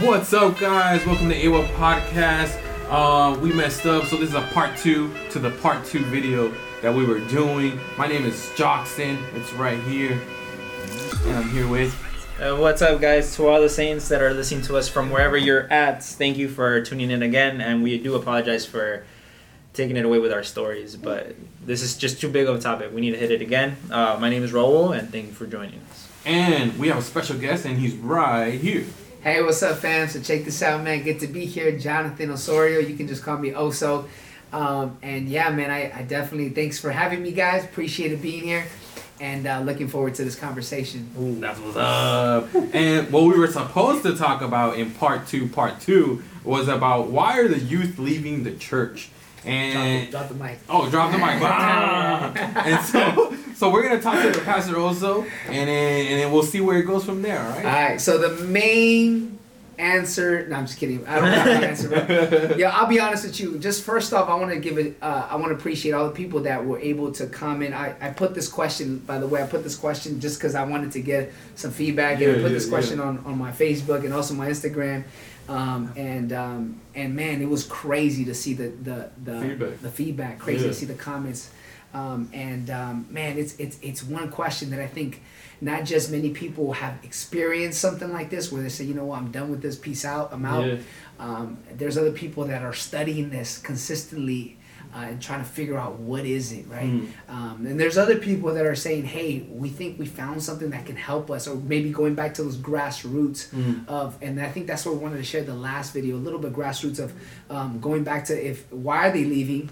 What's up, guys? Welcome to AWA Podcast. Uh, we messed up, so this is a part two to the part two video that we were doing. My name is Jockson. It's right here, and I'm here with. Uh, what's up, guys? To all the saints that are listening to us from wherever you're at, thank you for tuning in again. And we do apologize for taking it away with our stories, but this is just too big of a topic. We need to hit it again. Uh, my name is Raul, and thank you for joining us. And we have a special guest, and he's right here. Hey, what's up, fam? So check this out, man. Good to be here, Jonathan Osorio. You can just call me Oso. Um, and yeah, man, I, I definitely thanks for having me, guys. Appreciate it being here, and uh, looking forward to this conversation. Ooh, that's what's up. and what we were supposed to talk about in part two, part two, was about why are the youth leaving the church? And drop, the, drop the mic. Oh, drop the mic. and so, so we're gonna talk to the pastor also, and then and then we'll see where it goes from there. All right. All right. So the main answer. No, I'm just kidding. I don't have the answer. Yeah, I'll be honest with you. Just first off, I want to give it. Uh, I want to appreciate all the people that were able to comment. I, I put this question. By the way, I put this question just because I wanted to get some feedback, Yeah, and I put yeah, this question yeah. on on my Facebook and also my Instagram. Um, and um, and man, it was crazy to see the the the Feedback. the feedback. Crazy to see the comments. Um, and um, man, it's it's it's one question that I think not just many people have experienced something like this where they say, you know what, I'm done with this. Peace out. I'm out. Yeah. Um, there's other people that are studying this consistently. Uh, and trying to figure out what is it, right? Mm. Um, and there's other people that are saying, "Hey, we think we found something that can help us," or maybe going back to those grassroots Mm. of. And I think that's what we wanted to share the last video, a little bit grassroots of um, going back to if why are they leaving?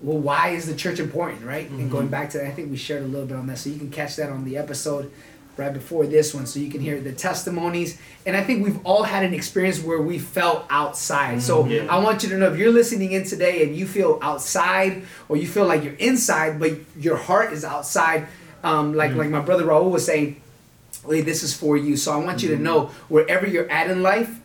Well, why is the church important, right? And mm-hmm. going back to that, I think we shared a little bit on that, so you can catch that on the episode right before this one, so you can hear the testimonies. And I think we've all had an experience where we felt outside. So mm-hmm. Yeah. I want you to know if you're listening in today and you feel outside, or you feel like you're inside, but your heart is outside, um, like mm-hmm. like my brother Raul was saying, hey, this is for you. So I want you to know wherever you're at in life,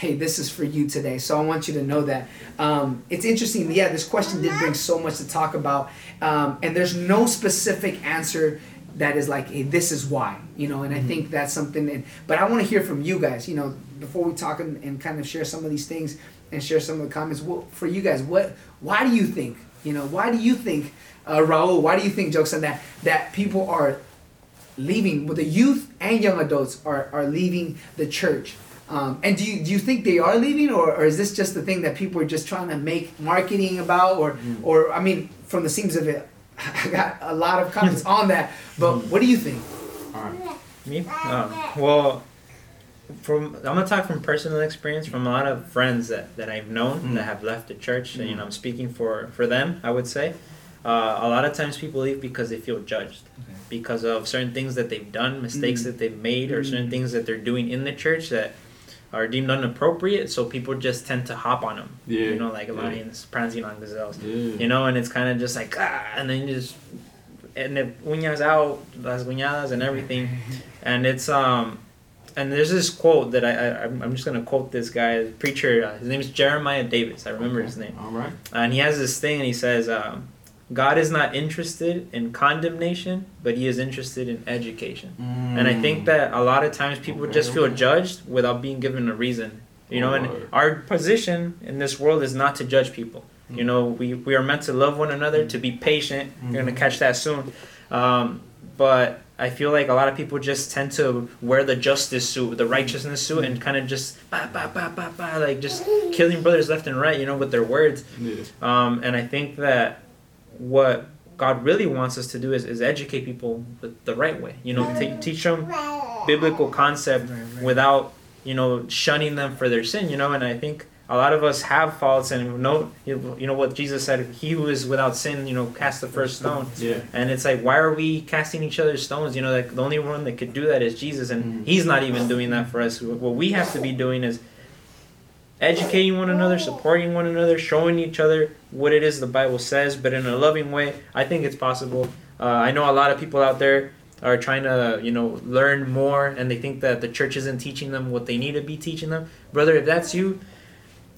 hey, this is for you today. So I want you to know that. Um, it's interesting. Yeah, this question did bring so much to talk about, um, and there's no specific answer that is like, hey, this is why, you know. And I think that's something. That, but I want to hear from you guys. You know, before we talk and, and kind of share some of these things and share some of the comments. Well, for you guys, what? Why do you think? You know, why do you think, uh, Raul? Why do you think, jokes on that, that people are leaving, well, the youth and young adults are, are leaving the church. Um, and do you, do you think they are leaving, or, or is this just the thing that people are just trying to make marketing about? Or, or I mean, from the seems of it, I got a lot of comments on that. But what do you think? All right. Me? Um, well, from I'm gonna talk from personal experience from a lot of friends that, that I've known Mm. that have left the church. And, you know, I'm speaking for for them. I would say, uh, a lot of times people leave because they feel judged, because of certain things that they've done, mistakes Mm. that they've made, or certain Mm. things that they're doing in the church that are deemed inappropriate. So people just tend to hop on them. Yeah. You know, like Yeah. lions prancing on gazelles Yeah. you know, and it's kind of just like ah, and then you just and the uñas out, las uñadas and everything, and it's um, and there's this quote that I, I I'm just gonna quote this guy, a preacher. Uh, his name is Jeremiah Davis. I remember his name, All right. and he has this thing, and he says, um, God is not interested in condemnation, but He is interested in education. And I think that a lot of times people just feel judged without being given a reason. You know, and our position in this world is not to judge people. You know, we, we are meant to love one another, to be patient. You're gonna catch that soon. Um, but I feel like a lot of people just tend to wear the justice suit, the righteousness suit, and kind of just ba ba ba ba ba, like just killing brothers left and right. You know, with their words. Yeah. Um, and I think that what God really wants us to do is, is educate people the, the right way. You know, te- teach them biblical concept Right, right. without you know shunning them for their sin. You know, and I think a lot of us have faults and know you know what Jesus said: "He who is without sin, you know, cast the first stone." Yeah. And it's like, why are we casting each other's stones? You know, like the only one that could do that is Jesus, and Mhm. He's not even doing that for us. What we have to be doing is educating one another, supporting one another, showing each other what it is the Bible says, but in a loving way. I think it's possible. Uh, I know a lot of people out there are trying to, you know, learn more, and they think that the church isn't teaching them what they need to be teaching them. Brother, if that's you,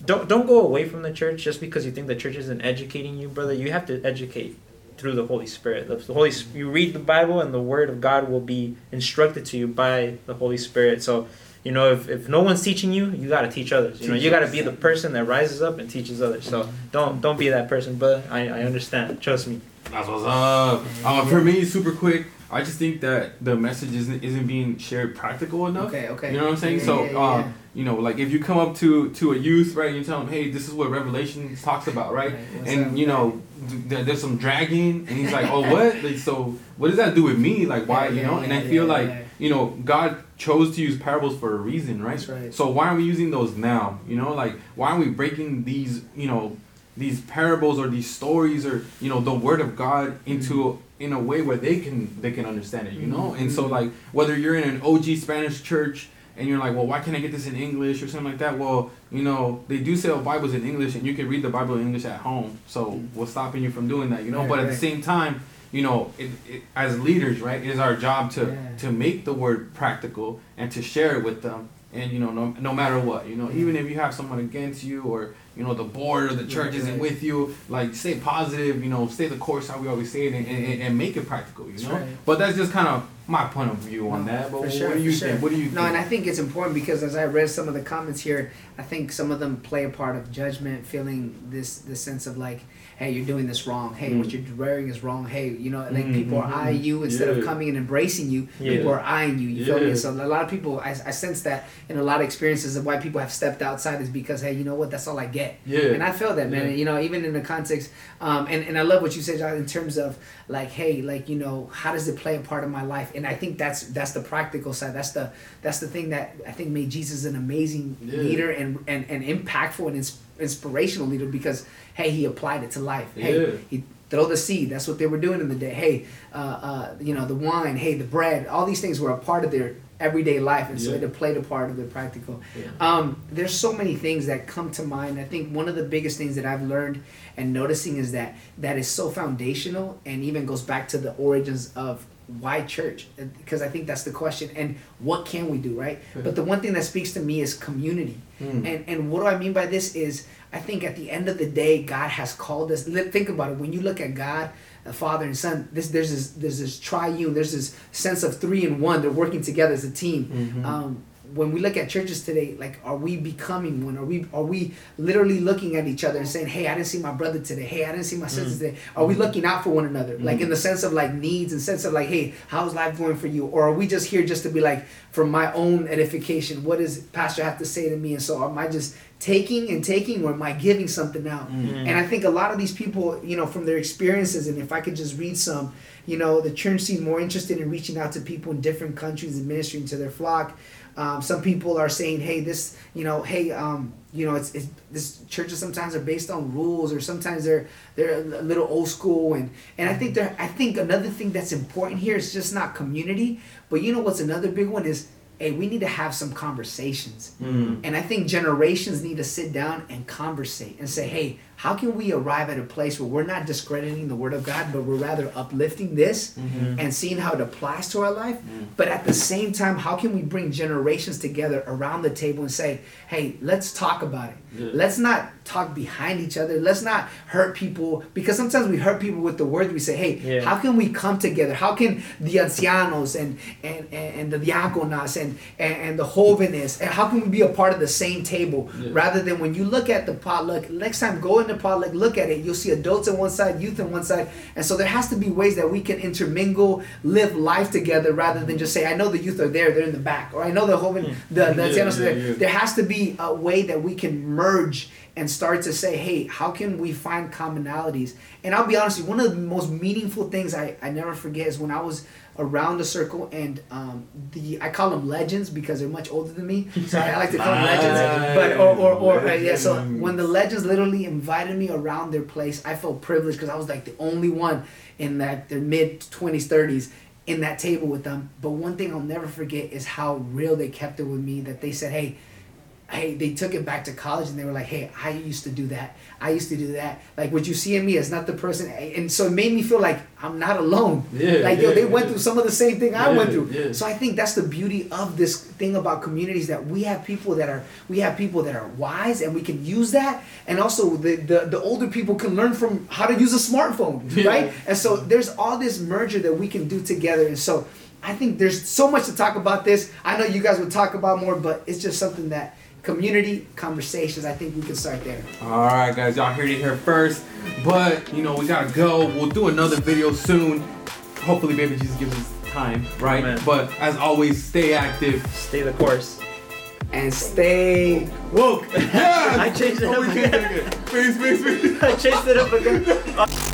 don't don't go away from the church just because you think the church isn't educating you, brother. You have to educate through the Holy Spirit. The Holy you read the Bible, and the Word of God will be instructed to you by the Holy Spirit. So you know, if, if no one's teaching you, you gotta teach others. You know, you gotta be the person that rises up and teaches others. So don't don't be that person, but I, I understand. Trust me. That's what's up. Uh, for me, super quick. I just think that the message isn't isn't being shared practical enough. Okay, okay. You know what I'm saying? Yeah, so, yeah, yeah, uh, you know, like if you come up to to a youth, right, and you tell them, hey, this is what Revelation talks about, right? Right, and up? you know, th- there's some dragging, and he's like, oh, what? Like, so what does that do with me? Like, why? Yeah, you yeah, know? and I yeah, feel yeah, like yeah. you know, God chose to use parables for a reason, right? That's right. So why are we using those now? You know, like why are we breaking these, you know, these parables or these stories or you know the word of God into mm-hmm. in a way where they can they can understand it, you know? And so mm-hmm. like whether you're in an OG Spanish church and you're like, well, why can't I get this in English or something like that? Well, you know, they do sell Bibles in English, and you can read the Bible in English at home. So mm-hmm. what's stopping you from doing that? You know, Right, but at the same time, you know, it, it, as leaders, right, it is our job to Yeah. to make the word practical and to share it with them. And you know, no, no matter what, you know, even if you have someone against you or you know the board or the church Right, isn't with you, like stay positive, you know, stay the course how we always say it, and, and, and make it practical, you That's know. right. But that's just kind of my point of view on No, that. But what, sure, do you sure. think? What do you No, think? and I think it's important because as I read some of the comments here, I think some of them play a part of judgment, feeling this this sense of like, hey, you're doing this wrong. Hey, what Mm. you're wearing is wrong. Hey, you know, like Mm, people are mm, eyeing you instead of coming and embracing you. Yeah. People are eyeing you. You feel me? So a lot of people, I, I sense that in a lot of experiences of why people have stepped outside is because hey, you know what? That's all I get. yeah. And I feel that, man. Yeah. You know, even in the context, um, and, and I love what you said, John, in terms of like, hey, like you know, how does it play a part of my life? And I think that's that's the practical side. That's the that's the thing that I think made Jesus an amazing Yeah. leader and, and and impactful and ins- inspirational leader because hey, he applied it to life. Yeah. Hey, he throw the seed. That's what they were doing in the day. Hey, uh, uh, you know, the wine. Hey, the bread. All these things were a part of their everyday life, and so Yeah. it played a part of their practical. Um, there's so many things that come to mind. I think one of the biggest things that I've learned and noticing is that that is so foundational and even goes back to the origins of why church? Because I think that's the question and what can we do right? But the one thing that speaks to me is community. Mm. and and what do I mean by this is I think at the end of the day God has called us think about it when you look at God the Father and Son this there's this there's this triune there's this sense of three and one they're working together as a team. Mhm. um, when we look at churches today, like, are we becoming one? Are we are we literally looking at each other and saying, "Hey, I didn't see my brother today. Hey, I didn't see my sister mm. today." Are we looking out for one another, like in the mm-hmm. sense of like needs and sense of like, "Hey, how's life going for you?" Or are we just here just to be like, for my own edification? What does Pastor have to say to me? And so, am I just taking and taking, or am I giving something out? Mm. And I think a lot of these people, you know, from their experiences, and if I could just read some, you know, the church seems more interested in reaching out to people in different countries and ministering to their flock. Um, some people are saying, hey, this, you know, hey, um, you know, it's, it's this churches sometimes are based on rules or sometimes they're they're a little old school and and I think there I think another thing that's important here is just not community, but you know what's another big one is hey, we need to have some conversations. Mm. And I think generations need to sit down and conversate and say, hey, how can we arrive at a place where we're not discrediting the word of God, but we're rather uplifting this Mhm. and seeing how it applies to our life? Mm. But at the same time, how can we bring generations together around the table and say, hey, let's talk about it? Yeah. Let's not talk behind each other. Let's not hurt people because sometimes we hurt people with the words we say, hey, Yeah. how can we come together? How can the ancianos and, and, and, and the diaconas and, and, and the jóvenes, and how can we be a part of the same table Yeah. rather than when you look at the potluck, next time go in the potluck, look at it, you'll see adults on one side, youth on one side. And so there has to be ways that we can intermingle, live life together rather than just say, I know the youth are there, they're in the back, or I know the joven, hmm. the, the Yeah, yeah, there. yeah. There has to be a way that we can merge and start to say, hey, how can we find commonalities? And I'll be honest with you, one of the most meaningful things I, I never forget is when I was around the circle and um, the I call them legends because they're much older than me. So I like to call them legends. But or or, or uh, yeah, so when the legends literally invited me around their place, I felt privileged because I was like the only one in that their mid twenties, thirties in that table with them. But one thing I'll never forget is how real they kept it with me. That they said, "Hey, hey," they took it back to college and they were like, "Hey, I used to do that. I used to do that. Like what you see in me is not the person." And so it made me feel like I'm not alone. Yeah, like yo, yeah, they went yeah. through some of the same thing I went through. yeah. So I think that's the beauty of this thing about communities that we have people that are we have people that are wise and we can use that, and also the the, the older people can learn from how to use a smartphone, Yeah. right? And so there's all this merger that we can do together, and so. I think there's so much to talk about this. I know you guys would talk about more, but it's just something that community conversations. I think we can start there. All right, guys, y'all heard it here first. But you know, we gotta go. We'll do another video soon. Hopefully, baby Jesus gives us time, right? Amen. But as always, stay active. Stay the course. And stay Woke. Yes! I changed it Oh, up we did again. it again. Peace, peace, peace. I changed it up again.